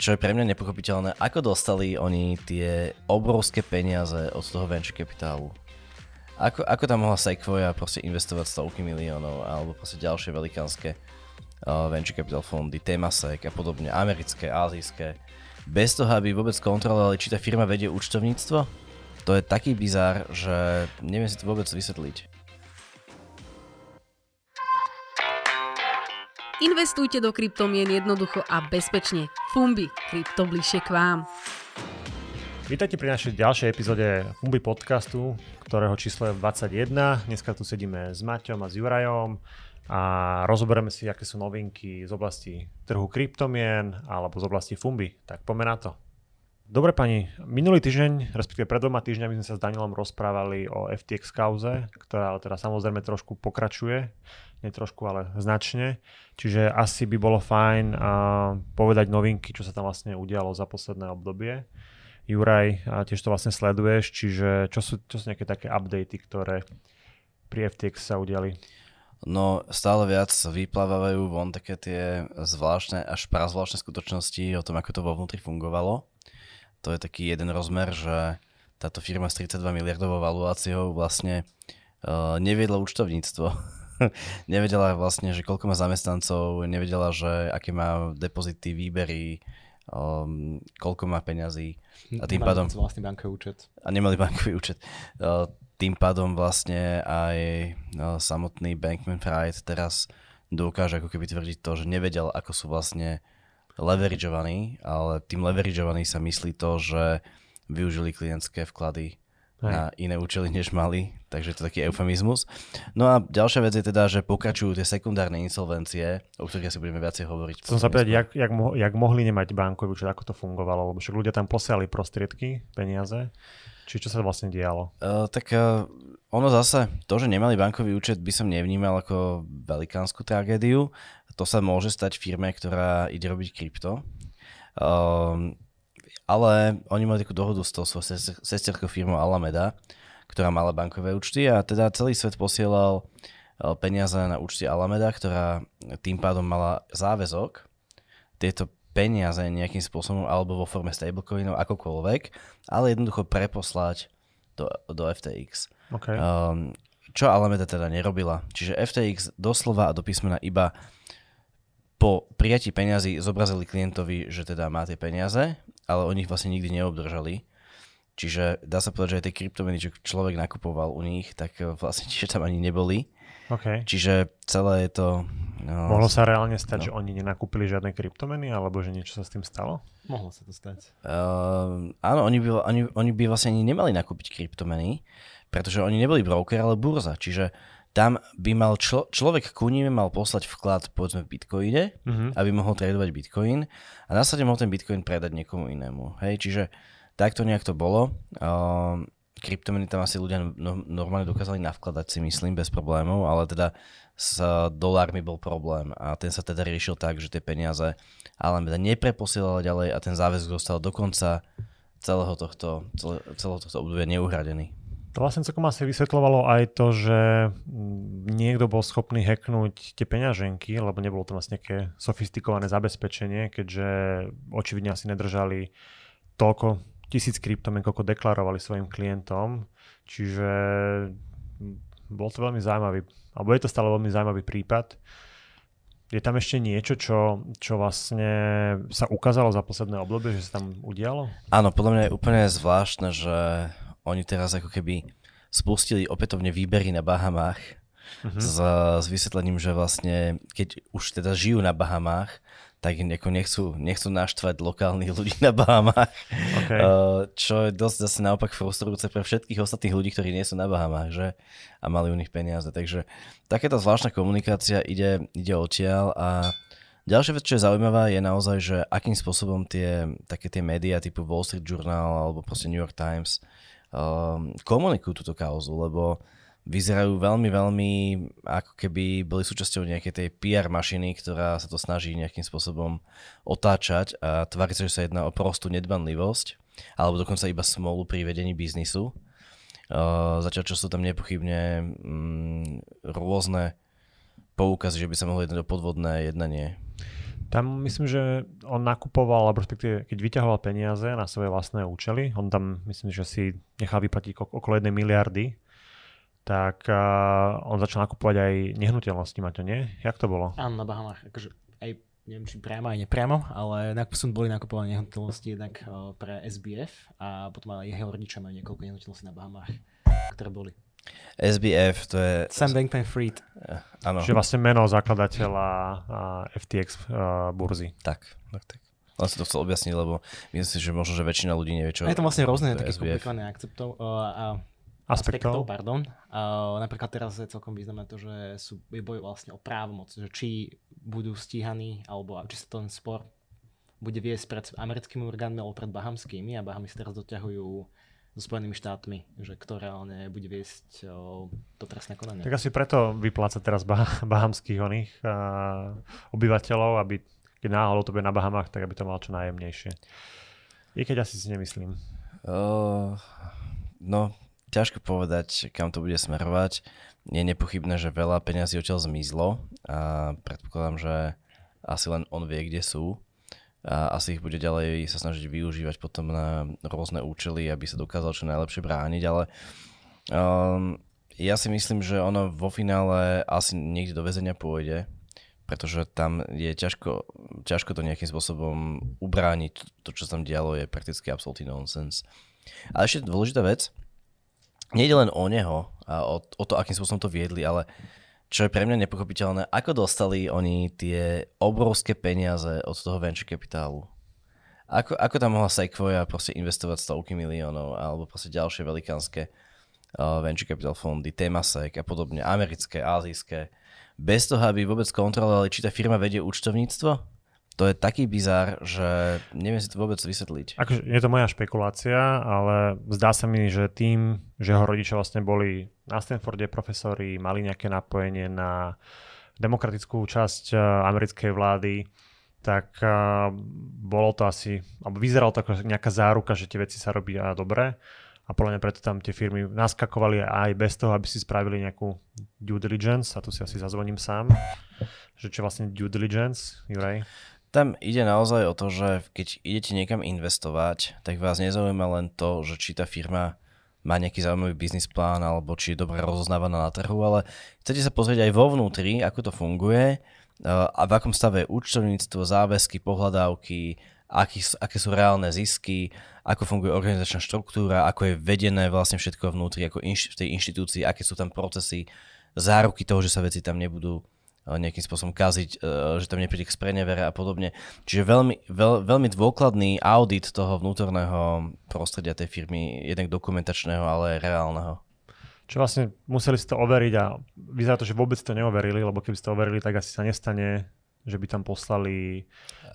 čo je pre mňa nepochopiteľné, ako dostali oni tie obrovské peniaze od toho venture kapitálu. Ako, ako tam mohla Sequoia proste investovať stovky miliónov alebo proste ďalšie velikánske uh, venture capital fondy, Temasek a podobne, americké, azijské, bez toho, aby vôbec kontrolovali, či tá firma vedie účtovníctvo? To je taký bizár, že neviem si to vôbec vysvetliť. Investujte do kryptomien jednoducho a bezpečne. Fumbi, krypto bližšie k vám. Vítajte pri našej ďalšej epizóde Fumbi podcastu, ktorého číslo je 21. Dneska tu sedíme s Maťom a s Jurajom a rozoberieme si, aké sú novinky z oblasti trhu kryptomien alebo z oblasti Fumbi. Tak poďme na to. Dobre pani, minulý týždeň, respektíve pred dvoma týždňami sme sa s Danielom rozprávali o FTX kauze, ktorá teda samozrejme trošku pokračuje nie trošku, ale značne. Čiže asi by bolo fajn uh, povedať novinky, čo sa tam vlastne udialo za posledné obdobie. Juraj, uh, tiež to vlastne sleduješ, čiže čo sú, čo sú nejaké také updaty, ktoré pri FTX sa udiali? No stále viac vyplávajú von také tie zvláštne až prazvláštne skutočnosti o tom, ako to vo vnútri fungovalo. To je taký jeden rozmer, že táto firma s 32 miliardovou valuáciou vlastne uh, neviedla účtovníctvo nevedela vlastne, že koľko má zamestnancov, nevedela, že aké má depozity, výbery, um, koľko má peňazí. A tým pádom... vlastný bankový účet. A nemali bankový účet. Uh, tým pádom vlastne aj uh, samotný Bankman Fried teraz dokáže ako keby tvrdiť to, že nevedel, ako sú vlastne leverageovaní, ale tým leverageovaní sa myslí to, že využili klientské vklady Hej. na iné účely, než mali, takže to je taký eufemizmus. No a ďalšia vec je teda, že pokračujú tie sekundárne insolvencie, o ktorých asi budeme viacej hovoriť. Chcem sa pýtať, jak, jak, mo- jak mohli nemať bankový účet, ako to fungovalo, lebo však ľudia tam posielali prostriedky, peniaze, či čo sa vlastne dialo? Uh, tak uh, ono zase, to, že nemali bankový účet, by som nevnímal ako velikánsku tragédiu. To sa môže stať firme, ktorá ide robiť krypto. Uh, ale oni mali takú dohodu s tou svojou sesterskou firmou Alameda, ktorá mala bankové účty a teda celý svet posielal e, peniaze na účty Alameda, ktorá tým pádom mala záväzok tieto peniaze nejakým spôsobom alebo vo forme stablecoinov akokoľvek, ale jednoducho preposlať do, do FTX. Okay. Um, čo Alameda teda nerobila. Čiže FTX doslova a do písmena iba po prijatí peňazí zobrazili klientovi, že teda má tie peniaze ale oni ich vlastne nikdy neobdržali. Čiže dá sa povedať, že aj tie kryptomeny, čo človek nakupoval u nich, tak eh, vlastne tiež tam ani neboli. Okay. Čiže celé je to... No, Mohlo sa reálne stať, no. že oni nenakúpili žiadne kryptomeny, alebo že niečo sa s tým stalo? Mohlo sa to stať. Uh, áno, oni by, oni, oni by vlastne ani nemali nakúpiť kryptomeny, pretože oni neboli broker, ale burza. Čiže tam by mal člo, človek ku ním mal poslať vklad povedzme v bitcoine, uh-huh. aby mohol tradovať bitcoin a následne mohol ten bitcoin predať niekomu inému. Hej, čiže takto nejak to bolo. Uh, kryptomeny tam asi ľudia no, normálne dokázali navkladať si myslím bez problémov, ale teda s dolármi bol problém a ten sa teda riešil tak, že tie peniaze ale teda nepreposielali ďalej a ten záväzok dostal do konca celého tohto, celé, celého tohto obdobia neuhradený. To vlastne celkom asi vysvetľovalo aj to, že mm, niekto bol schopný hacknúť tie peňaženky, lebo nebolo to vlastne nejaké sofistikované zabezpečenie, keďže očividne asi nedržali toľko tisíc kryptomien, koľko deklarovali svojim klientom. Čiže mm, bol to veľmi zaujímavý, alebo je to stále veľmi zaujímavý prípad. Je tam ešte niečo, čo, čo vlastne sa ukázalo za posledné obdobie, že sa tam udialo? Áno, podľa mňa je úplne zvláštne, že oni teraz ako keby spustili opätovne výbery na Bahamách uh-huh. s, s vysvetlením, že vlastne keď už teda žijú na Bahamách, tak nechcú, nechcú naštvať lokálnych ľudí na Bahamách, okay. uh, čo je dosť zase naopak frustrujúce pre všetkých ostatných ľudí, ktorí nie sú na Bahamách, že? A mali u nich peniaze. Takže takéto zvláštna komunikácia ide, ide odtiaľ a Ďalšia vec, čo je zaujímavá, je naozaj, že akým spôsobom tie, také tie médiá typu Wall Street Journal alebo proste New York Times um, komunikujú túto kauzu, lebo vyzerajú veľmi, veľmi ako keby boli súčasťou nejakej tej PR mašiny, ktorá sa to snaží nejakým spôsobom otáčať a tvári sa, že sa jedná o prostú nedbanlivosť alebo dokonca iba smolu pri vedení biznisu. Uh, zatiaľ, čo sú tam nepochybne mm, rôzne poukazy, že by sa mohlo jednať o podvodné jednanie. Tam myslím, že on nakupoval, alebo respektíve keď vyťahoval peniaze na svoje vlastné účely, on tam myslím, že si nechal vyplatiť okolo jednej miliardy, tak uh, on začal nakupovať aj nehnuteľnosti, to nie? Jak to bolo? Áno, na Bahamách. Akože aj neviem, či priamo aj nepriamo, ale som boli nakupované nehnuteľnosti jednak uh, pre SBF a potom aj jeho rodičia majú niekoľko nehnuteľností na Bahamách, ktoré boli. SBF, to je... Sam Bankman-Fried. Uh, áno. Čiže vlastne meno zakladateľa uh, FTX uh, burzy. Tak, tak, tak. Len si to chcel objasniť, lebo myslím si, že možno, že väčšina ľudí nevie, čo je to vlastne rôzne takých komplikovaných akceptov uh, a aspektov. aspektov pardon. Uh, napríklad teraz je celkom významné to, že sú, je boj vlastne o právomoc, že či budú stíhaní, alebo či sa ten spor bude viesť pred americkými orgánmi alebo pred bahamskými a Bahamy teraz doťahujú so Spojenými štátmi, že kto reálne bude viesť o, to trestné konanie. Tak asi preto vypláca teraz bah- bahamských oných uh, obyvateľov, aby keď náhodou to bude na Bahamách, tak aby to mal čo najjemnejšie. I keď asi si nemyslím. Uh, no, ťažko povedať, kam to bude smerovať. Je nepochybné, že veľa peňazí odtiaľ zmizlo a predpokladám, že asi len on vie, kde sú a asi ich bude ďalej sa snažiť využívať potom na rôzne účely, aby sa dokázal čo najlepšie brániť, ale um, ja si myslím, že ono vo finále asi niekde do väzenia pôjde, pretože tam je ťažko, ťažko to nejakým spôsobom ubrániť. To, čo tam dialo, je prakticky absolútny nonsense. A ešte dôležitá vec, nejde len o neho a o, o to, akým spôsobom to viedli, ale čo je pre mňa nepochopiteľné, ako dostali oni tie obrovské peniaze od toho venture kapitálu. Ako, ako tam mohla Sequoia proste investovať stovky miliónov alebo proste ďalšie velikánske uh, venture capital fondy, Temasek a podobne, americké, azijské, bez toho, aby vôbec kontrolovali, či tá firma vedie účtovníctvo? To je taký bizár, že neviem si to vôbec vysvetliť. Akože je to moja špekulácia, ale zdá sa mi, že tým, že jeho rodičia vlastne boli na Stanforde profesori, mali nejaké napojenie na demokratickú časť eh, americkej vlády, tak uh, bolo to asi, alebo vyzeralo to ako nejaká záruka, že tie veci sa robia dobre a podľa mňa preto tam tie firmy naskakovali aj bez toho, aby si spravili nejakú due diligence a tu si asi zazvoním sám, že čo vlastne due diligence, Juraj? Tam ide naozaj o to, že keď idete niekam investovať, tak vás nezaujíma len to, že či tá firma má nejaký zaujímavý biznis plán alebo či je dobre rozoznávaná na trhu, ale chcete sa pozrieť aj vo vnútri, ako to funguje a v akom stave je účtovníctvo, záväzky, pohľadávky, aký, aké sú reálne zisky, ako funguje organizačná štruktúra, ako je vedené vlastne všetko vnútri, ako inš, v tej inštitúcii, aké sú tam procesy, záruky toho, že sa veci tam nebudú nejakým spôsobom kaziť, e, že tam nepríde k sprenevere a podobne. Čiže veľmi, veľ, veľmi dôkladný audit toho vnútorného prostredia tej firmy, jednak dokumentačného, ale aj reálneho. Čo vlastne museli si to overiť a vyzerá to, že vôbec to neoverili, lebo keby ste to overili, tak asi sa nestane, že by tam poslali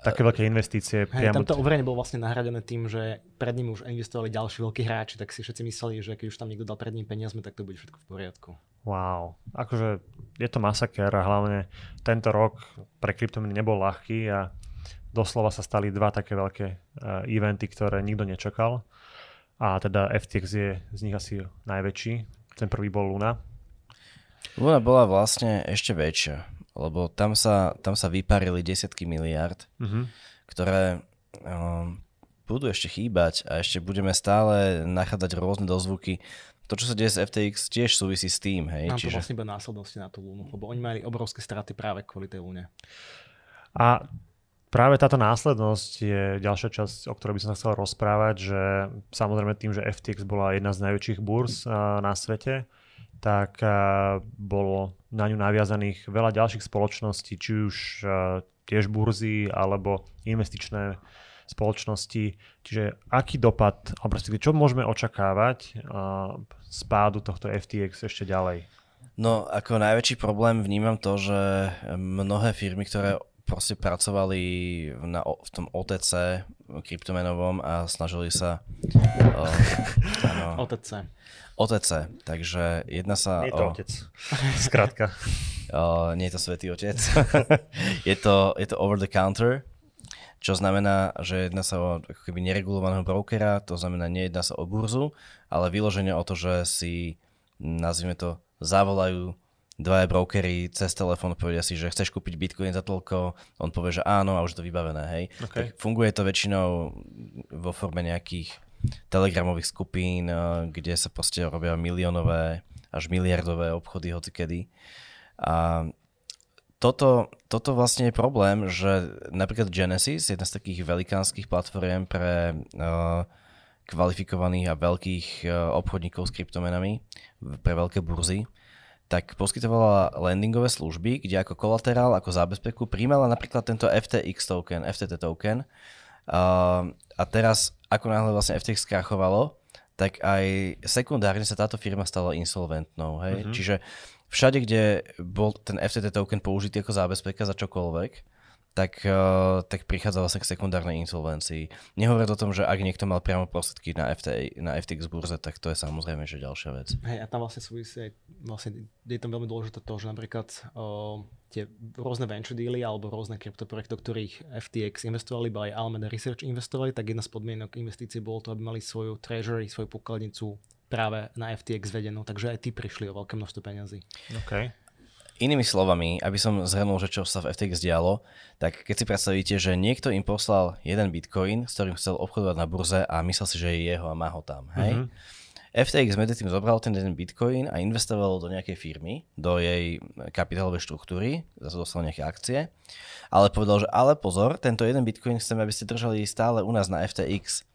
také veľké investície. Hej, priamo... tamto overenie bolo vlastne nahradené tým, že pred ním už investovali ďalší veľkí hráči, tak si všetci mysleli, že keď už tam niekto dal pred ním peniazmi, tak to bude všetko v poriadku. Wow, akože je to masaker a hlavne tento rok pre kryptomeny nebol ľahký a doslova sa stali dva také veľké uh, eventy, ktoré nikto nečakal. A teda FTX je z nich asi najväčší. Ten prvý bol Luna. Luna bola vlastne ešte väčšia, lebo tam sa, tam sa vyparili desiatky miliard, uh-huh. ktoré um, budú ešte chýbať a ešte budeme stále nachádzať rôzne dozvuky to, čo sa deje z FTX, tiež súvisí s tým, hej? Nám to Čiže... vlastne iba následnosti na tú lúnu, lebo oni mali obrovské straty práve kvôli tej lúne. A práve táto následnosť je ďalšia časť, o ktorej by som sa chcel rozprávať, že samozrejme tým, že FTX bola jedna z najväčších burs na svete, tak bolo na ňu naviazaných veľa ďalších spoločností, či už tiež burzy alebo investičné spoločnosti. Čiže aký dopad, alebo čo môžeme očakávať z pádu tohto FTX ešte ďalej? No ako najväčší problém vnímam to, že mnohé firmy, ktoré proste pracovali na, v tom OTC kryptomenovom a snažili sa... Uh, ano, OTC. OTC, takže jedna sa Nie je to o... otec, skrátka. Uh, nie je to svetý otec. je, to, je to over the counter, čo znamená, že jedná sa o keby neregulovaného brokera, to znamená, nejedná sa o burzu, ale vyloženie o to, že si, nazvime to, zavolajú dvaja brokery cez telefón povedia si, že chceš kúpiť Bitcoin za toľko, on povie, že áno a už to vybavené, hej. Okay. Tak funguje to väčšinou vo forme nejakých telegramových skupín, eh, kde sa proste robia miliónové až miliardové obchody hocikedy. A toto, toto vlastne je problém, že napríklad Genesis, jedna z takých velikánskych platform pre uh, kvalifikovaných a veľkých uh, obchodníkov s kryptomenami, pre veľké burzy, tak poskytovala landingové služby, kde ako kolaterál, ako zábezpeku príjmala napríklad tento FTX token, FTT token. Uh, a teraz, ako náhle vlastne FTX skrachovalo, tak aj sekundárne sa táto firma stala insolventnou. Hej? Mm-hmm. Čiže všade, kde bol ten FTT token použitý ako zábezpeka za čokoľvek, tak, uh, tak prichádza vlastne k sekundárnej insolvencii. Nehovoriac o tom, že ak niekto mal priamo prostriedky na, FT, na FTX burze, tak to je samozrejme že ďalšia vec. Hej, a tam vlastne súvisí vlastne je tam veľmi dôležité to, že napríklad uh, tie rôzne venture dealy alebo rôzne kryptoprojekty, ktorých FTX investovali, ale aj Alameda Research investovali, tak jedna z podmienok investícií bolo to, aby mali svoju treasury, svoju pokladnicu práve na FTX vedenú, takže aj tí prišli o veľké množstvo peňazí. Okay. Inými slovami, aby som zhrnul, že čo sa v FTX dialo, tak keď si predstavíte, že niekto im poslal jeden bitcoin, s ktorým chcel obchodovať na burze a myslel si, že je jeho a má ho tam, hej? Mm-hmm. FTX medzi tým zobral ten jeden bitcoin a investoval do nejakej firmy, do jej kapitálovej štruktúry, zase dostal nejaké akcie, ale povedal, že ale pozor, tento jeden bitcoin chceme, aby ste držali stále u nás na FTX.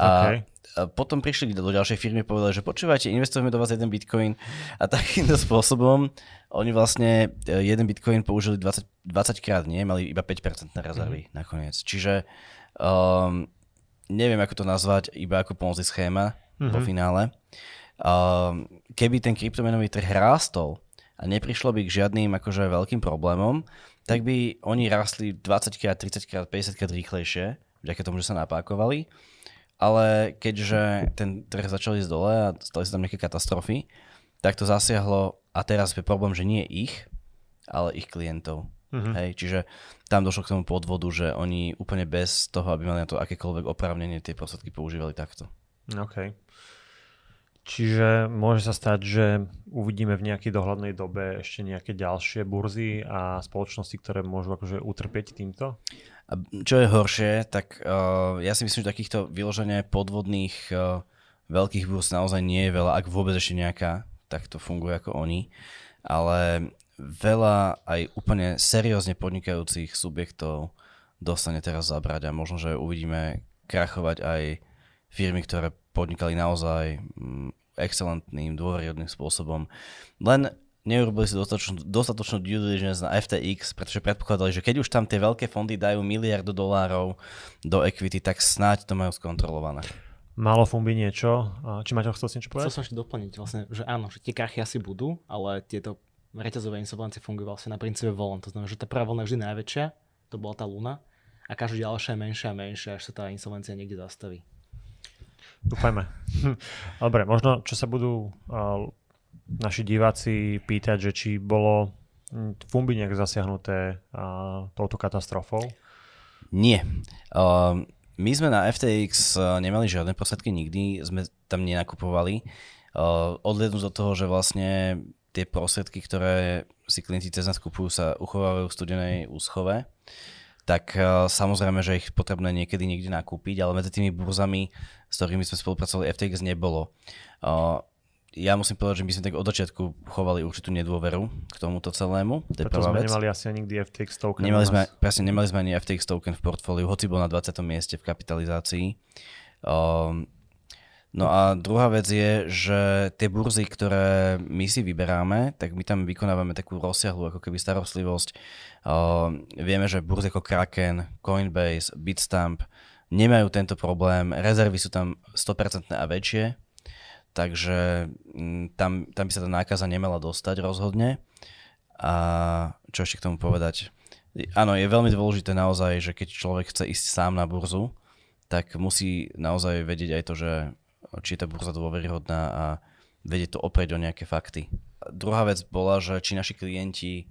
A, okay potom prišli do ďalšej firmy a povedali, že počúvajte, investujeme do vás jeden bitcoin a takýmto spôsobom oni vlastne e, jeden bitcoin použili 20, 20 krát, nie? Mali iba 5% na rezervy mm-hmm. nakoniec. Čiže um, neviem, ako to nazvať, iba ako ponzi schéma mm-hmm. vo finále. Um, keby ten kryptomenový trh rástol a neprišlo by k žiadnym akože veľkým problémom, tak by oni rastli 20 krát, 30 krát, 50 krát rýchlejšie, vďaka tomu, že sa napákovali ale keďže ten trh začal ísť dole a stali sa tam nejaké katastrofy, tak to zasiahlo a teraz je problém, že nie ich, ale ich klientov. Mm-hmm. Hej, čiže tam došlo k tomu podvodu, že oni úplne bez toho, aby mali na to akékoľvek oprávnenie, tie prostriedky používali takto. OK. Čiže môže sa stať, že uvidíme v nejakej dohľadnej dobe ešte nejaké ďalšie burzy a spoločnosti, ktoré môžu akože utrpieť týmto? Čo je horšie, tak uh, ja si myslím, že takýchto vyloženia podvodných uh, veľkých búrs naozaj nie je veľa, ak vôbec ešte nejaká, tak to funguje ako oni. Ale veľa aj úplne seriózne podnikajúcich subjektov dostane teraz zabrať a možno, že uvidíme krachovať aj firmy, ktoré podnikali naozaj mm, excelentným, dôveryhodným spôsobom. Len neurobili si dostatočnú, dostatočnú due diligence na FTX, pretože predpokladali, že keď už tam tie veľké fondy dajú miliardu dolárov do equity, tak snáď to majú skontrolované. Malo fumbi niečo. Či máte chcel si niečo povedať? Chcel som ešte doplniť, vlastne, že áno, že tie krachy asi budú, ale tieto reťazové insolvencie fungujú vlastne na princípe volon. To znamená, že tá prvá vlna je vždy najväčšia, to bola tá Luna, a každá ďalšia je menšia a menšia, až sa tá insolvencia niekde zastaví. Dúfajme. Dobre, možno čo sa budú naši diváci pýtať, že či bolo Fumbi nejak zasiahnuté uh, touto katastrofou? Nie. Uh, my sme na FTX uh, nemali žiadne prostriedky nikdy, sme tam nenakupovali. Uh, odliadnúť do toho, že vlastne tie prostriedky, ktoré si klienti cez nás kupujú, sa uchovávajú v studenej úschove, tak uh, samozrejme, že ich potrebné niekedy niekde nakúpiť, ale medzi tými burzami, s ktorými sme spolupracovali, FTX nebolo. Uh, ja musím povedať, že my sme tak od začiatku chovali určitú nedôveru k tomuto celému. To je Preto sme vec. nemali asi nikdy FTX token. Nemali sme, presne, nemali sme ani FTX token v portfóliu, hoci bol na 20. mieste v kapitalizácii. Um, no a druhá vec je, že tie burzy, ktoré my si vyberáme, tak my tam vykonávame takú rozsiahlu ako keby starostlivosť. Um, vieme, že burzy ako Kraken, Coinbase, Bitstamp nemajú tento problém, rezervy sú tam 100% a väčšie, takže mm, tam, tam by sa tá nákaza nemala dostať rozhodne. A čo ešte k tomu povedať? Áno, je veľmi dôležité naozaj, že keď človek chce ísť sám na burzu, tak musí naozaj vedieť aj to, že či je tá burza dôveryhodná a vedieť to oprieť o nejaké fakty. Druhá vec bola, že či naši klienti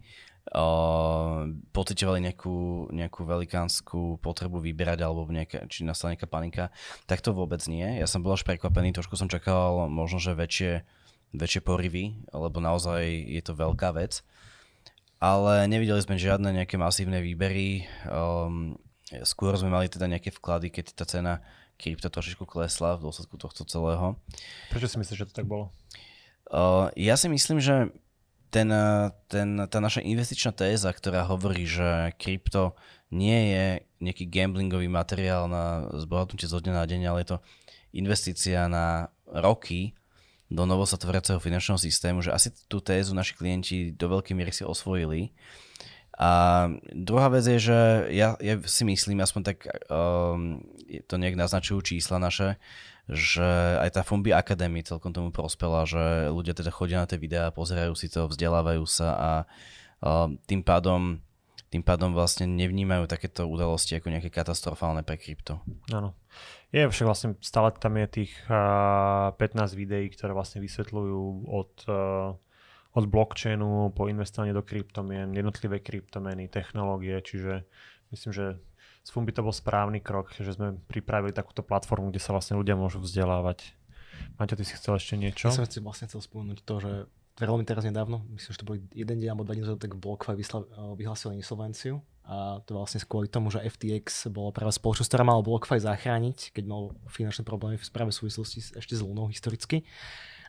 uh, pocitovali nejakú, nejakú velikánsku potrebu vyberať alebo nejaká, či nastala nejaká panika, tak to vôbec nie. Ja som bol až prekvapený, trošku som čakal možno, že väčšie väčšie porivy, lebo naozaj je to veľká vec. Ale nevideli sme žiadne nejaké masívne výbery. Um, skôr sme mali teda nejaké vklady, keď tá cena krypto trošičku klesla v dôsledku tohto celého. Prečo si myslíš, že to tak bolo? Uh, ja si myslím, že ten, ten, tá naša investičná téza, ktorá hovorí, že krypto nie je nejaký gamblingový materiál na zbohatnutie zo dňa na deň, ale je to investícia na roky do novosatvoriaceho finančného systému, že asi tú tézu naši klienti do veľkej miery si osvojili. A druhá vec je, že ja, ja si myslím, aspoň tak um, to nejak naznačujú čísla naše, že aj tá Fumbi Academy celkom tomu prospela, že ľudia teda chodia na tie videá, pozerajú si to, vzdelávajú sa a um, tým pádom tým pádom vlastne nevnímajú takéto udalosti ako nejaké katastrofálne pre krypto. Áno. Je však vlastne stále tam je tých uh, 15 videí, ktoré vlastne vysvetľujú od, uh, od blockchainu po investovanie do kryptomien, jednotlivé kryptomeny, technológie, čiže myslím, že z Fumbi to bol správny krok, že sme pripravili takúto platformu, kde sa vlastne ľudia môžu vzdelávať. Maťo, ty si chcel ešte niečo? Ja som si vlastne chcel spomenúť to, že veľmi teraz nedávno, myslím, že to boli jeden deň alebo dva dní tak BlockFi vyhlásil insolvenciu a to vlastne kvôli tomu, že FTX bola práve spoločnosť, ktorá mala BlockFi zachrániť, keď mal finančné problémy v správe súvislosti ešte s Lunou historicky.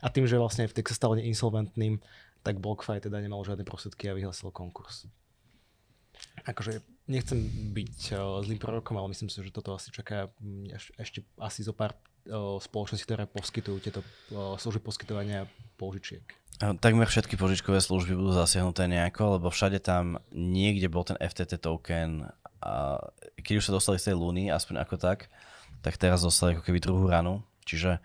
A tým, že vlastne FTX sa stal insolventným, tak BlockFi teda nemal žiadne prostriedky a vyhlásil konkurs. Akože nechcem byť zlým prorokom, ale myslím si, že toto asi čaká ešte asi zo pár spoločností, ktoré poskytujú tieto služby poskytovania požičiek. Takmer všetky požičkové služby budú zasiahnuté nejako, lebo všade tam niekde bol ten FTT token a keď už sa dostali z tej Luny, aspoň ako tak, tak teraz dostali ako keby druhú ranu. Čiže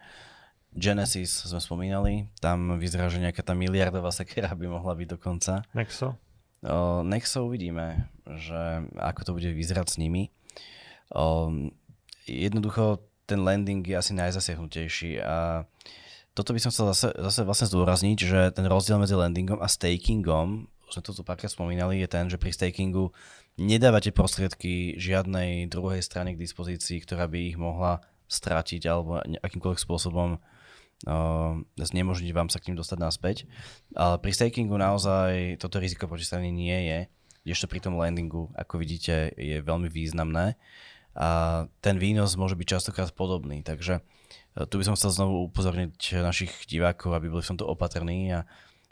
Genesis sme spomínali, tam vyzerá, že nejaká tá miliardová sekera by mohla byť dokonca. Nexo? O, Nexo uvidíme, že ako to bude vyzerať s nimi. O, jednoducho ten landing je asi najzasiahnutejší a toto by som chcel zase, zase vlastne zdôrazniť, že ten rozdiel medzi landingom a stakingom, už sme to tu párkrát spomínali, je ten, že pri stakingu nedávate prostriedky žiadnej druhej strany k dispozícii, ktorá by ich mohla stratiť alebo akýmkoľvek spôsobom uh, znemožniť vám sa k ním dostať naspäť. Ale pri stakingu naozaj toto riziko strany nie je, ešte pri tom landingu, ako vidíte, je veľmi významné a ten výnos môže byť častokrát podobný. Takže Eh, tu by som chcel znovu upozorniť našich divákov, aby boli v tomto opatrní a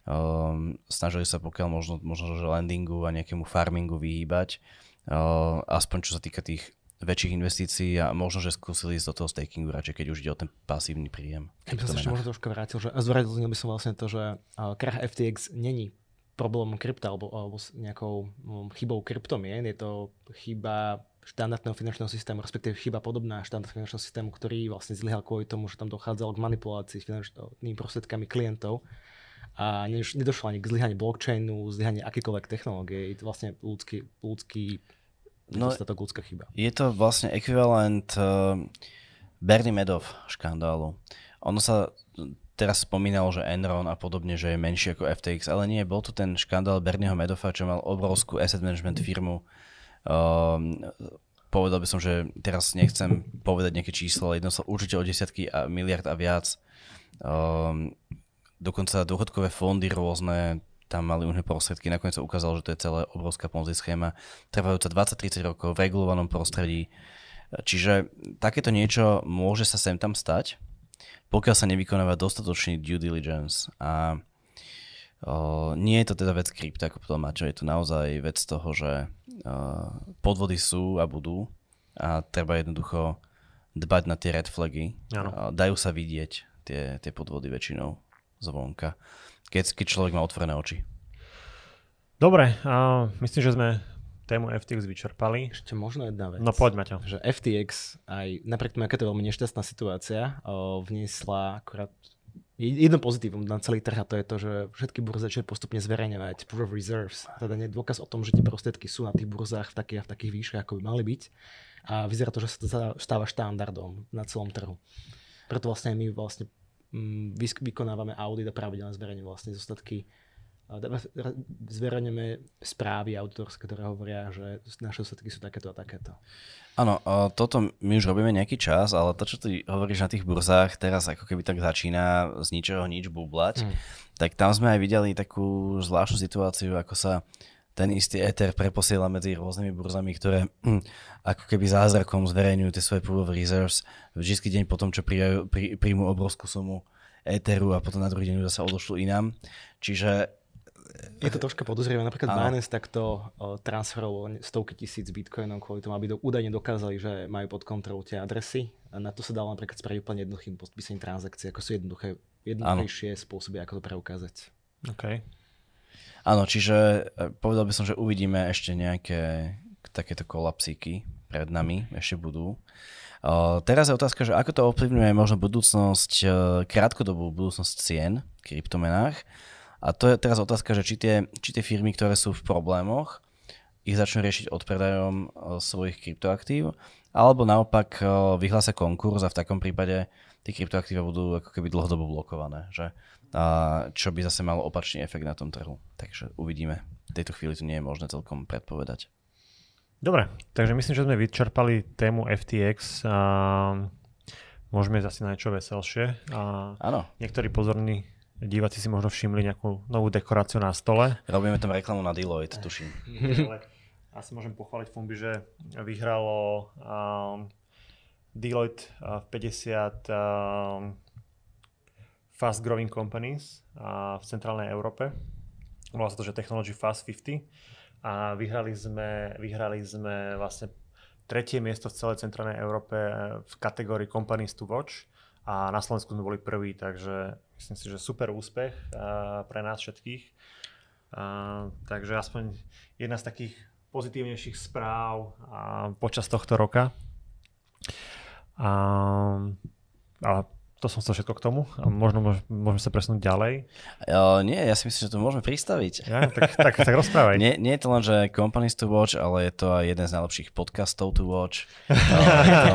um, snažili sa pokiaľ možno, možno že landingu a nejakému farmingu vyhýbať, uh, aspoň čo sa týka tých väčších investícií a možno, že skúsili ísť do toho stakingu radšej, keď už ide o ten pasívny príjem. Keby som sa ešte možno trošku vrátil, že zvrátil by som vlastne to, že krach FTX není problémom krypta alebo, alebo nejakou chybou kryptomien, je to chyba štandardného finančného systému, respektíve chyba podobná štandardného finančného systému, ktorý vlastne zlyhal kvôli tomu, že tam dochádzalo k manipulácii s finančnými prostriedkami klientov a nedošlo ani k zlyhaniu blockchainu, zlyhaniu akýkoľvek technológie. Je to vlastne ľudský, ľudský no, ľudská chyba. Je to vlastne ekvivalent uh, Bernie Madoff škandálu. Ono sa teraz spomínalo, že Enron a podobne, že je menší ako FTX, ale nie, bol tu ten škandál Bernieho Madoffa, čo mal obrovskú asset management firmu, Um, povedal by som, že teraz nechcem povedať nejaké číslo, ale jedno sa určite o desiatky a miliard a viac. Um, dokonca dôchodkové fondy rôzne tam mali už prostriedky. Nakoniec sa ukázalo, že to je celá obrovská ponzi schéma, trvajúca 20-30 rokov v regulovanom prostredí. Čiže takéto niečo môže sa sem tam stať, pokiaľ sa nevykonáva dostatočný due diligence. A o, nie je to teda vec krypta, ako Mačo, je to naozaj vec toho, že podvody sú a budú a treba jednoducho dbať na tie red flagy. Ano. Dajú sa vidieť tie, tie podvody väčšinou zvonka, keď, keď človek má otvorené oči. Dobre, a myslím, že sme tému FTX vyčerpali. Ešte možno jedna vec. No poď, Maťo. Že FTX, aj napriek tomu, aká to je veľmi nešťastná situácia, o, vniesla akorát jedno pozitívum na celý trh a to je to, že všetky burzy začali postupne zverejňovať proof of reserves, teda nie dôkaz o tom, že tie prostriedky sú na tých burzách v takých a v takých výškach, ako by mali byť. A vyzerá to, že sa to stáva štandardom na celom trhu. Preto vlastne my vlastne vykonávame audit a pravidelne zverejňujeme vlastne zostatky zverejňujeme správy autorské, ktoré hovoria, že naše výsledky sú takéto a takéto. Áno, toto my už robíme nejaký čas, ale to, čo ty hovoríš na tých burzách, teraz ako keby tak začína z ničoho nič bublať, mm. tak tam sme aj videli takú zvláštnu situáciu, ako sa ten istý Ether preposiela medzi rôznymi burzami, ktoré hm, ako keby zázrakom zverejňujú tie svoje pool of reserves vždy deň potom, čo príjmu, príjmu obrovskú sumu Etheru a potom na druhý deň zase odošlu inám. Čiže je to troška podozrievavé. Napríklad Binance takto transferoval stovky tisíc bitcoinov kvôli tomu, aby do, údajne dokázali, že majú pod kontrolou tie adresy. A na to sa dalo napríklad spraviť úplne jednoduchým podpísaním transakcií, ako sú jednoduché, jednoduchejšie spôsoby, ako to preukázať. OK. Áno, čiže e, povedal by som, že uvidíme ešte nejaké takéto kolapsíky pred nami, ešte budú. Uh, teraz je otázka, že ako to ovplyvňuje možno budúcnosť, uh, krátkodobú budúcnosť cien v kryptomenách. A to je teraz otázka, že či tie, či tie firmy, ktoré sú v problémoch, ich začnú riešiť odpredajom uh, svojich kryptoaktív, alebo naopak uh, vyhlásia konkurs a v takom prípade tie kryptoaktíva budú ako keby dlhodobo blokované. Že? A čo by zase malo opačný efekt na tom trhu. Takže uvidíme. V tejto chvíli to nie je možné celkom predpovedať. Dobre, takže myslím, že sme vyčerpali tému FTX a môžeme asi na niečo veselšie. Áno. Niektorí pozorní diváci si možno všimli nejakú novú dekoráciu na stole. Robíme tam reklamu na Deloitte, tuším. Asi môžem pochváliť Fumbi, že vyhralo um, Deloitte uh, v 50 um, fast growing companies uh, v centrálnej Európe. Volá sa to, že Technology Fast 50 a vyhrali sme, vyhrali sme vlastne tretie miesto v celej centrálnej Európe eh, v kategórii Companies to Watch a na Slovensku sme boli prví, takže myslím si, že super úspech uh, pre nás všetkých. Uh, takže aspoň jedna z takých pozitívnejších správ uh, počas tohto roka. Uh, a to som chcel všetko k tomu a možno môžeme sa presunúť ďalej. Uh, nie, ja si myslím, že to môžeme pristaviť. Ja, tak, tak, tak rozprávaj. nie, nie je to len, že Companies to Watch, ale je to aj jeden z najlepších podcastov to watch. Uh, je, to,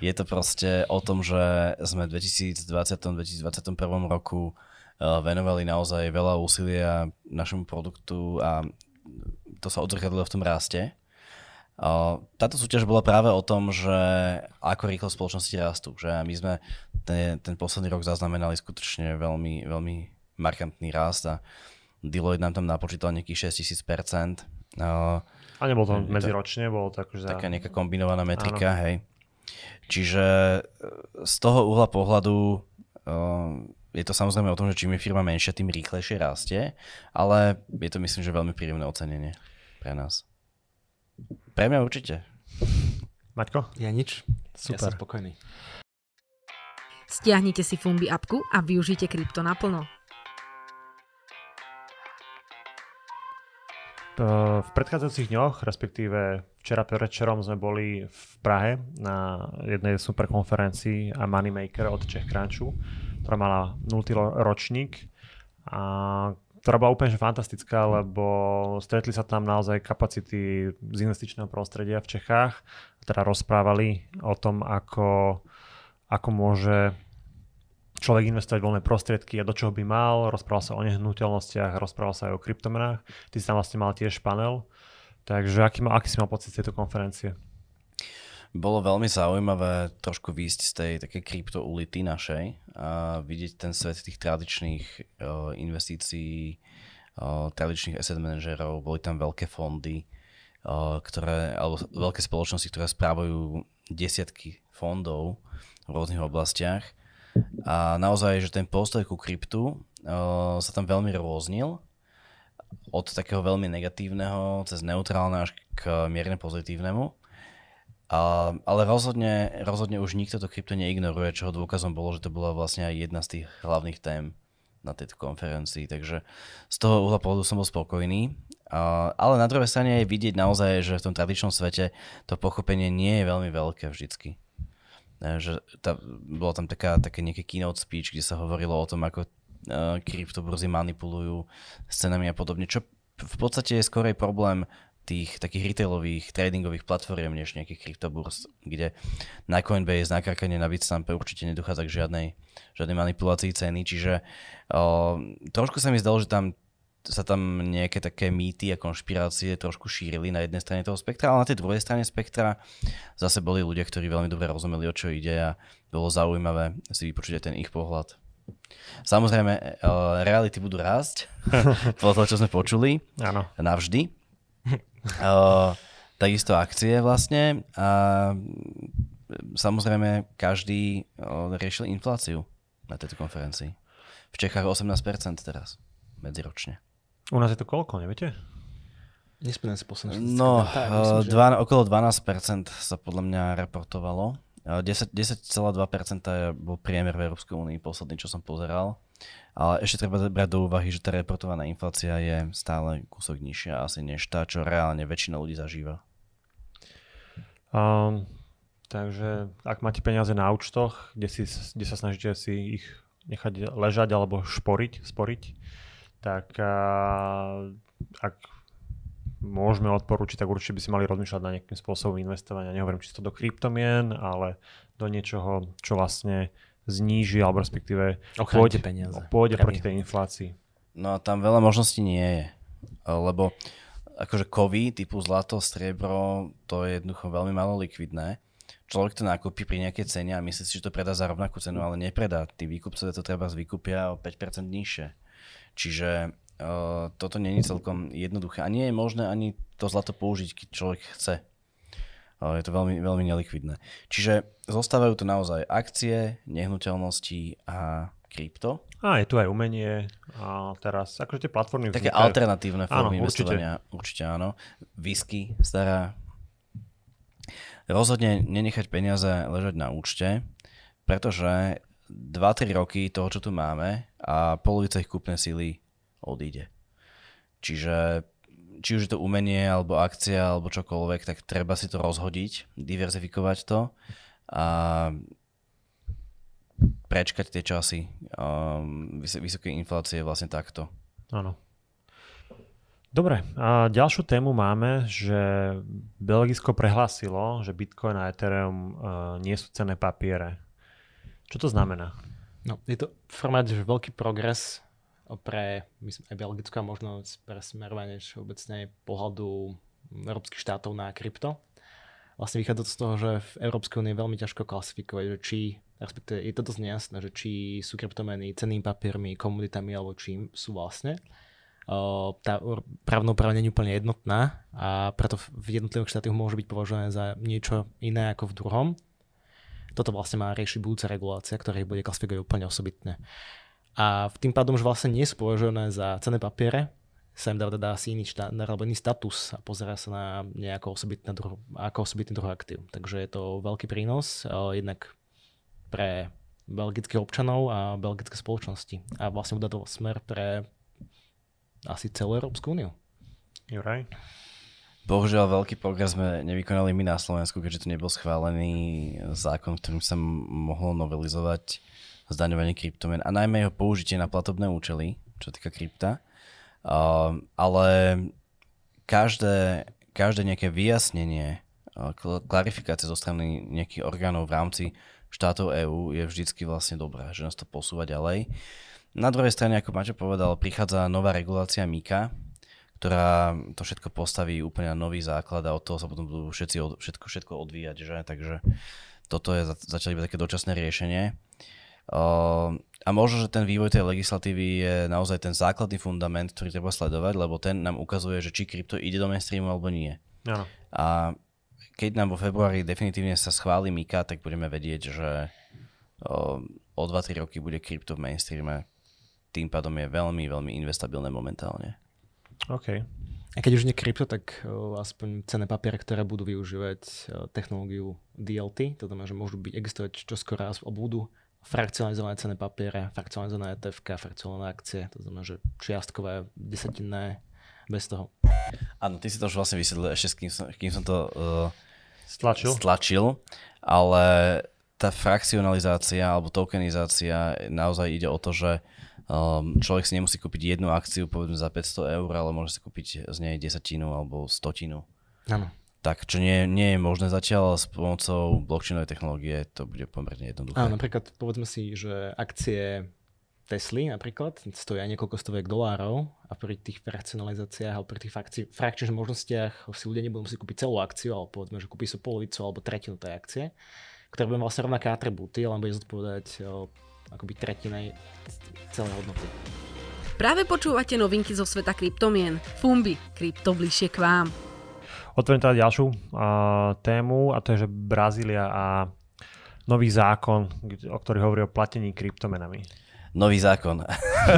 je to proste o tom, že sme v 2020-2021 roku uh, venovali naozaj veľa úsilia našemu produktu a to sa odzrkadlo v tom raste. Táto súťaž bola práve o tom, že ako rýchlo spoločnosti rastú. Že my sme ten, ten posledný rok zaznamenali skutočne veľmi, veľmi markantný rast a Deloitte nám tam napočítal nejakých 6000%. A nebol to medziročne, bolo to akože... Taká nejaká kombinovaná metrika, Áno. hej. Čiže e, z toho uhla pohľadu je to samozrejme o tom, že čím je firma menšia, tým rýchlejšie rastie, ale je to myslím, že veľmi príjemné ocenenie pre nás. Pre mňa určite. Maťko? Ja nič. Super. Ja som spokojný. Stiahnite si Fumbi apku a využite krypto naplno. V predchádzajúcich dňoch, respektíve včera predvečerom sme boli v Prahe na jednej super konferencii a Moneymaker od Czech Crunchu, ktorá mala 0. ročník a ktorá bola úplne fantastická, lebo stretli sa tam naozaj kapacity z investičného prostredia v Čechách, teda rozprávali o tom, ako, ako môže človek investovať voľné prostriedky a do čoho by mal, rozprával sa o nehnuteľnostiach, rozprával sa aj o kryptomenách. Ty si tam vlastne mal tiež panel. Takže aký, aký si mal pocit z tejto konferencie? Bolo veľmi zaujímavé trošku výjsť z tej také krypto ulity našej a vidieť ten svet tých tradičných uh, investícií, uh, tradičných asset manažerov, boli tam veľké fondy, uh, ktoré, alebo veľké spoločnosti, ktoré správajú desiatky fondov v rôznych oblastiach. A naozaj, že ten postoj ku kryptu sa tam veľmi rôznil od takého veľmi negatívneho cez neutrálne až k mierne pozitívnemu. Ale rozhodne, rozhodne už nikto to krypto neignoruje, čoho dôkazom bolo, že to bola vlastne aj jedna z tých hlavných tém na tejto konferencii, takže z toho uhla pohľadu som bol spokojný. Ale na druhej strane je vidieť naozaj, že v tom tradičnom svete to pochopenie nie je veľmi veľké vždycky. E, že tá, bolo tam taká, také nejaké keynote speech, kde sa hovorilo o tom, ako uh, kryptoburzy manipulujú s cenami a podobne, čo v podstate je skorej problém tých takých retailových tradingových platform než nejakých kryptoburs, kde na Coinbase, na Krakene, na Bitstampe určite nedochádza k žiadnej, žiadnej manipulácii ceny, čiže o, trošku sa mi zdalo, že tam sa tam nejaké také mýty a konšpirácie trošku šírili na jednej strane toho spektra, ale na tej druhej strane spektra zase boli ľudia, ktorí veľmi dobre rozumeli, o čo ide a bolo zaujímavé si vypočuť aj ten ich pohľad. Samozrejme, uh, reality budú rásť, podľa toho, čo sme počuli, Áno. navždy. Uh, takisto akcie vlastne a samozrejme každý uh, riešil infláciu na tejto konferencii. V Čechách 18% teraz, medziročne. U nás je to koľko, neviete? Nespomínam si posledné No, uh, dva, okolo 12% sa podľa mňa reportovalo. 10, 10,2% je bol priemer v Európskej únii posledný, čo som pozeral. Ale ešte treba brať do úvahy, že tá reportovaná inflácia je stále kúsok nižšia asi než tá, čo reálne väčšina ľudí zažíva. Um, takže ak máte peniaze na účtoch, kde, si, kde sa snažíte si ich nechať ležať alebo šporiť, sporiť, tak uh, ak môžeme odporúčiť, tak určite by si mali rozmýšľať na nejakým spôsobom investovania. Nehovorím čisto do kryptomien, ale do niečoho, čo vlastne zníži, alebo respektíve pôjde, peniaze. pôjde proti tej inflácii. No a tam veľa možností nie je. Lebo akože kovy typu zlato, striebro, to je jednoducho veľmi malo likvidné. Človek to nakúpi pri nejakej cene a myslí si, že to predá za rovnakú cenu, ale nepredá. Tí výkupcovia to treba vykúpia o 5% nižšie. Čiže uh, toto je celkom jednoduché. A nie je možné ani to zlato použiť, keď človek chce. Uh, je to veľmi, veľmi nelikvidné. Čiže zostávajú tu naozaj akcie, nehnuteľnosti a krypto. A je tu aj umenie a teraz akože tie platformy... Také vznikajú. alternatívne formy áno, investovania. Určite. určite áno. Whisky, stará. Rozhodne nenechať peniaze ležať na účte, pretože 2-3 roky toho, čo tu máme a polovica ich kúpnej síly odíde. Čiže či už je to umenie, alebo akcia, alebo čokoľvek, tak treba si to rozhodiť, diverzifikovať to a prečkať tie časy um, vysokej inflácie vlastne takto. Áno. Dobre, a ďalšiu tému máme, že Belgisko prehlásilo, že Bitcoin a Ethereum uh, nie sú cenné papiere. Čo to znamená? No, je to formát, že veľký progres pre myslím, aj Belgicko a možno pre smerovanie všeobecne pohľadu európskych štátov na krypto. Vlastne vychádza z toho, že v Európskej únii je veľmi ťažko klasifikovať, že či, respektíve je to dosť nejasné, že či sú kryptomeny cennými papiermi, komoditami alebo čím sú vlastne. Tá právna nie je úplne jednotná a preto v jednotlivých štátoch môže byť považované za niečo iné ako v druhom. Toto vlastne má riešiť budúca regulácia, ktorá ich bude klasifikovať úplne osobitne. A tým pádom, že vlastne nie sú považované za cenné papiere, sa im dá teda asi iný štandard alebo iný status a pozera sa na nejako osobitný druh, ako osobitný druh aktív. Takže je to veľký prínos, jednak pre belgických občanov a belgické spoločnosti. A vlastne bude to smer pre asi celú Európsku úniu. Juraj? Bohužiaľ veľký progres sme nevykonali my na Slovensku, keďže tu nebol schválený zákon, ktorým sa mohlo novelizovať zdaňovanie kryptomien a najmä jeho použitie na platobné účely, čo týka krypta. Uh, ale každé, každé nejaké vyjasnenie, uh, klarifikácie zo strany nejakých orgánov v rámci štátov EÚ je vždycky vlastne dobré, že nás to posúva ďalej. Na druhej strane, ako Maťo povedal, prichádza nová regulácia MIKA, ktorá to všetko postaví úplne na nový základ a od toho sa potom budú všetci od, všetko, všetko odvíjať, že? Takže toto je začali byť také dočasné riešenie. Ehm, a možno, že ten vývoj tej legislatívy je naozaj ten základný fundament, ktorý treba sledovať, lebo ten nám ukazuje, že či krypto ide do mainstreamu alebo nie. Ano. A keď nám vo februári definitívne sa schváli Mika, tak budeme vedieť, že ehm, o 2-3 roky bude krypto v mainstreame. Tým pádom je veľmi, veľmi investabilné momentálne. OK. A keď už nie krypto, tak uh, aspoň cenné papiere, ktoré budú využívať uh, technológiu DLT, to znamená, že môžu byť existovať čoskoro a budú frakcionalizované cenné papiere, frakcionalizované ETF, frakcionalizované akcie, to znamená, že čiastkové, desatinné, bez toho. Áno, ty si to už vlastne vysvetlil ešte, kým som, kým som to uh, stlačil. stlačil, ale tá frakcionalizácia alebo tokenizácia naozaj ide o to, že um, človek si nemusí kúpiť jednu akciu povedzme za 500 eur, ale môže si kúpiť z nej desatinu alebo stotinu. Áno. Tak, čo nie, nie je možné zatiaľ, ale s pomocou blockchainovej technológie to bude pomerne jednoduché. Áno, napríklad povedzme si, že akcie Tesly napríklad, stojí aj niekoľko stoviek dolárov a pri tých fraccionalizáciách alebo pri tých frakčných možnostiach si ľudia nebudú musieť kúpiť celú akciu, alebo povedzme, že kúpi sa polovicu alebo tretinu tej akcie, ktoré budú vlastne rovnaké atribúty, ale bude zodpovedať akoby tretinej celej hodnoty. Práve počúvate novinky zo sveta kryptomien. Fumbi, krypto bližšie k vám. Otvorím teda ďalšiu uh, tému a to je, že Brazília a nový zákon, o ktorý hovorí o platení kryptomenami nový zákon.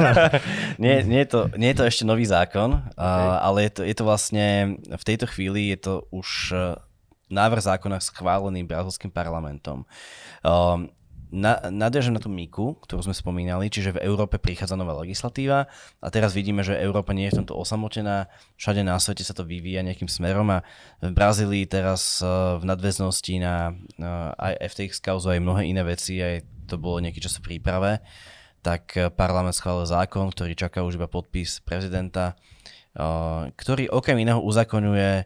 nie, nie, je to, nie je to ešte nový zákon, okay. uh, ale je to, je to vlastne, v tejto chvíli je to už uh, návrh zákona schválený brazilským parlamentom. Uh, na, nadviažem na tú Miku, ktorú sme spomínali, čiže v Európe prichádza nová legislatíva a teraz vidíme, že Európa nie je v tomto osamotená, všade na svete sa to vyvíja nejakým smerom a v Brazílii teraz uh, v nadväznosti na uh, aj FTX kauzu aj mnohé iné veci, aj to bolo nejaký čas v príprave, tak eh, parlament schválil zákon, ktorý čaká už iba podpis prezidenta, ktorý okrem iného uzakonuje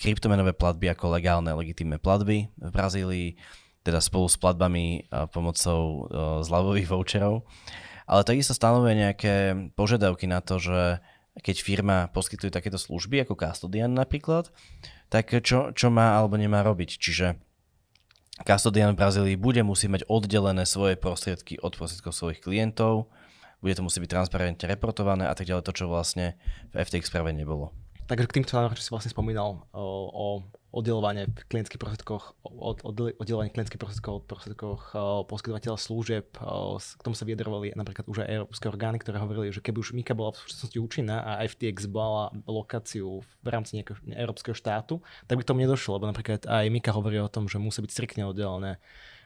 kryptomenové platby ako legálne, legitímne platby v Brazílii, teda spolu s platbami pomocou zľavových voucherov. Ale takisto stanovuje nejaké požiadavky na to, že keď firma poskytuje takéto služby, ako custodian napríklad, tak čo, čo má alebo nemá robiť. Čiže Custodian v Brazílii bude musieť mať oddelené svoje prostriedky od prostriedkov svojich klientov, bude to musieť byť transparentne reportované a tak ďalej, to čo vlastne v FTX práve nebolo. Takže k týmto čo si vlastne spomínal o oddelovanie v klientských prostriedkoch, od, oddelovanie klientských prostriedkov od prostriedkoch poskytovateľa služieb, k tomu sa vyjadrovali napríklad už aj európske orgány, ktoré hovorili, že keby už Mika bola v súčasnosti účinná a FTX bola lokáciu v rámci nejakého európskeho štátu, tak by k tomu nedošlo, lebo napríklad aj Mika hovorí o tom, že musí byť striktne oddelené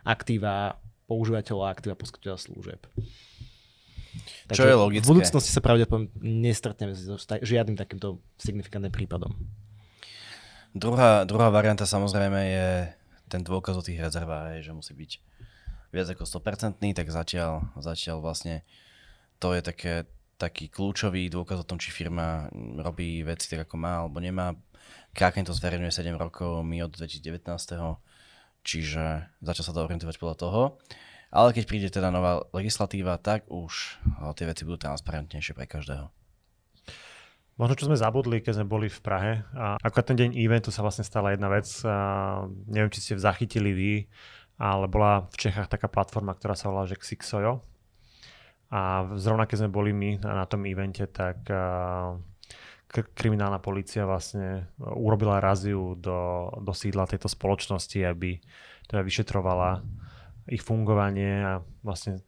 aktíva používateľa a aktíva poskytovateľa služieb. Takže Čo je logické. V budúcnosti sa pravdepodobne nestretneme s žiadnym takýmto signifikantným prípadom. Druhá, druhá varianta samozrejme je ten dôkaz o tých rezervách, že musí byť viac ako 100%, tak zatiaľ, zatiaľ vlastne to je také, taký kľúčový dôkaz o tom, či firma robí veci tak, ako má alebo nemá. Kraken to zverejňuje 7 rokov, my od 2019. Čiže začal sa to orientovať podľa toho. Ale keď príde teda nová legislatíva, tak už tie veci budú transparentnejšie pre každého. Možno, čo sme zabudli, keď sme boli v Prahe. A ako ten deň eventu sa vlastne stala jedna vec. A neviem, či ste zachytili vy, ale bola v Čechách taká platforma, ktorá sa volá že Xixojo. A zrovna keď sme boli my na, tom evente, tak kriminálna policia vlastne urobila raziu do, do sídla tejto spoločnosti, aby teda vyšetrovala ich fungovanie a vlastne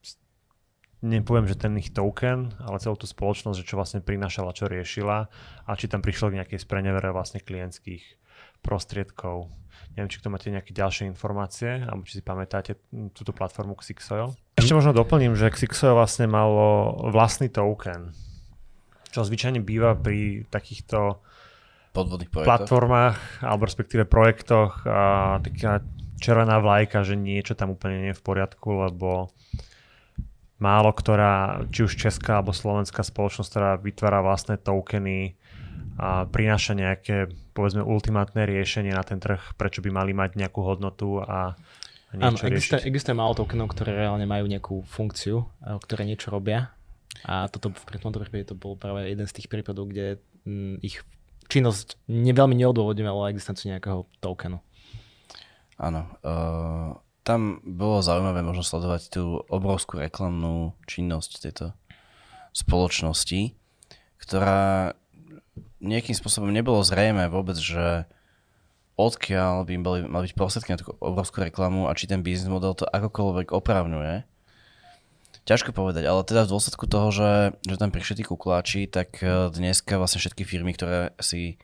nepoviem, že ten ich token, ale celú tú spoločnosť, že čo vlastne prinášala, čo riešila a či tam prišlo k nejakej sprenevere vlastne klientských prostriedkov. Neviem, či k tomu máte nejaké ďalšie informácie, alebo či si pamätáte túto platformu Xixoil. Ešte možno doplním, že Xixoil vlastne malo vlastný token, čo zvyčajne býva pri takýchto podvodných projektoch. platformách, alebo respektíve projektoch a taká červená vlajka, že niečo tam úplne nie je v poriadku, lebo málo ktorá, či už česká alebo slovenská spoločnosť, ktorá vytvára vlastné tokeny a prináša nejaké, povedzme, ultimátne riešenie na ten trh, prečo by mali mať nejakú hodnotu a, Áno, existuje, existuje málo tokenov, ktoré reálne majú nejakú funkciu, ktoré niečo robia. A toto v tomto prípade to bol práve jeden z tých prípadov, kde m, ich činnosť neveľmi neodôvodňovala existenciu nejakého tokenu. Áno. Uh, tam bolo zaujímavé možno sledovať tú obrovskú reklamnú činnosť tejto spoločnosti, ktorá nejakým spôsobom nebolo zrejme vôbec, že odkiaľ by im boli, mali byť prostriedky na tú obrovskú reklamu a či ten biznis model to akokoľvek opravňuje. Ťažko povedať, ale teda v dôsledku toho, že, že tam prišli tí kukláči, tak eh, dneska vlastne všetky firmy, ktoré si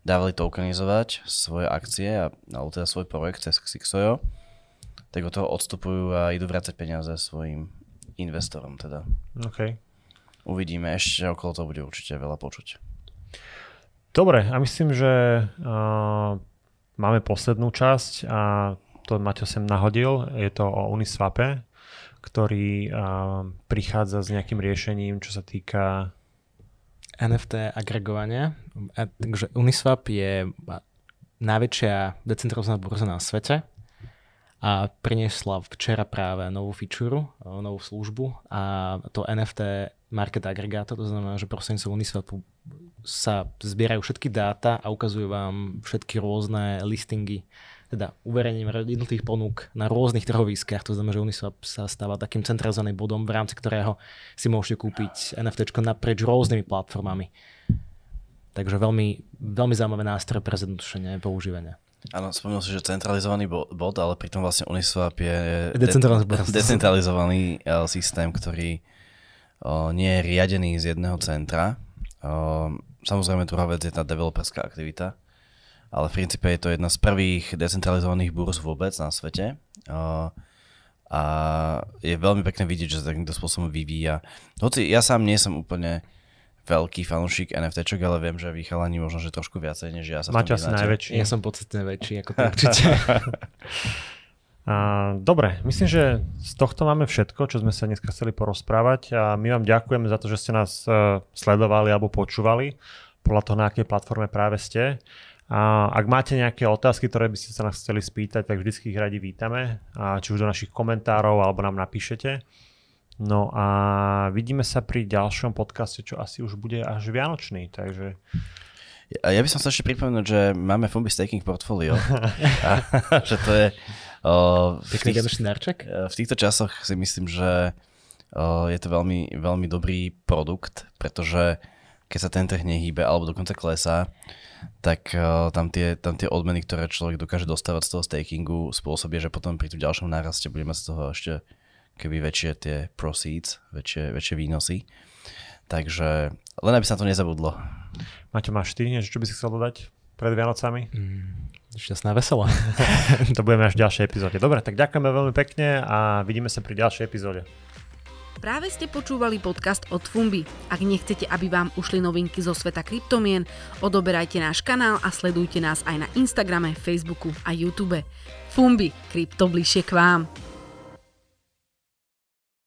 dávali tokenizovať svoje akcie, alebo teda svoj projekt cez Xixojo, tak od toho odstupujú a idú vrácať peniaze svojim investorom teda. OK. Uvidíme, ešte okolo toho bude určite veľa počuť. Dobre, a myslím, že uh, máme poslednú časť a to Maťo sem nahodil, je to o Uniswape, ktorý uh, prichádza s nejakým riešením, čo sa týka NFT agregovania. Takže Uniswap je najväčšia decentralizovaná burza na svete a priniesla včera práve novú feature, novú službu a to NFT Market Aggregator, to znamená, že prostredníctvom Uniswapu sa zbierajú všetky dáta a ukazujú vám všetky rôzne listingy, teda uverejnením jednotlivých ponúk na rôznych trhoviskách. To znamená, že Uniswap sa stáva takým centralizovaným bodom, v rámci ktorého si môžete kúpiť NFT naprieč rôznymi platformami. Takže veľmi, veľmi zaujímavé nástroje pre zjednodušenie používania. Áno, spomínal si, že centralizovaný bod, ale pritom vlastne Uniswap je decentralizovaný, de- decentralizovaný systém, ktorý o, nie je riadený z jedného centra. O, samozrejme, druhá vec je tá developerská aktivita, ale v princípe je to jedna z prvých decentralizovaných burs vôbec na svete. O, a je veľmi pekné vidieť, že sa takýmto spôsobom vyvíja. Hoci ja sám nie som úplne veľký fanúšik NFTčok, ale viem, že vy chalani možno, že trošku viacej, než ja sa Máte asi najväčší. Ja som podstatne väčší ako to určite. a, dobre, myslím, že z tohto máme všetko, čo sme sa dneska chceli porozprávať a my vám ďakujeme za to, že ste nás uh, sledovali alebo počúvali podľa toho, na akej platforme práve ste. A ak máte nejaké otázky, ktoré by ste sa nás chceli spýtať, tak vždy ich radi vítame, a či už do našich komentárov alebo nám napíšete. No a vidíme sa pri ďalšom podcaste, čo asi už bude až vianočný, takže... Ja, ja by som sa ešte pripomenul, že máme Fumbi Staking portfólio. a, že to je... O, v, tých, v týchto časoch si myslím, že o, je to veľmi, veľmi dobrý produkt, pretože keď sa ten trh nehýbe alebo dokonca klesá, tak o, tam, tie, tam tie odmeny, ktoré človek dokáže dostávať z toho stakingu, spôsobia, že potom pri tom ďalšom náraste budeme z toho ešte keby väčšie tie proceeds, väčšie, väčšie výnosy. Takže len aby sa to nezabudlo. Maťo, máš ty niečo, čo by si chcel dodať pred Vianocami? Mm, šťastná veselá. to budeme až v ďalšej epizóde. Dobre, tak ďakujeme veľmi pekne a vidíme sa pri ďalšej epizóde. Práve ste počúvali podcast od Fumbi. Ak nechcete, aby vám ušli novinky zo sveta kryptomien, odoberajte náš kanál a sledujte nás aj na Instagrame, Facebooku a YouTube. Fumbi, krypto bližšie k vám.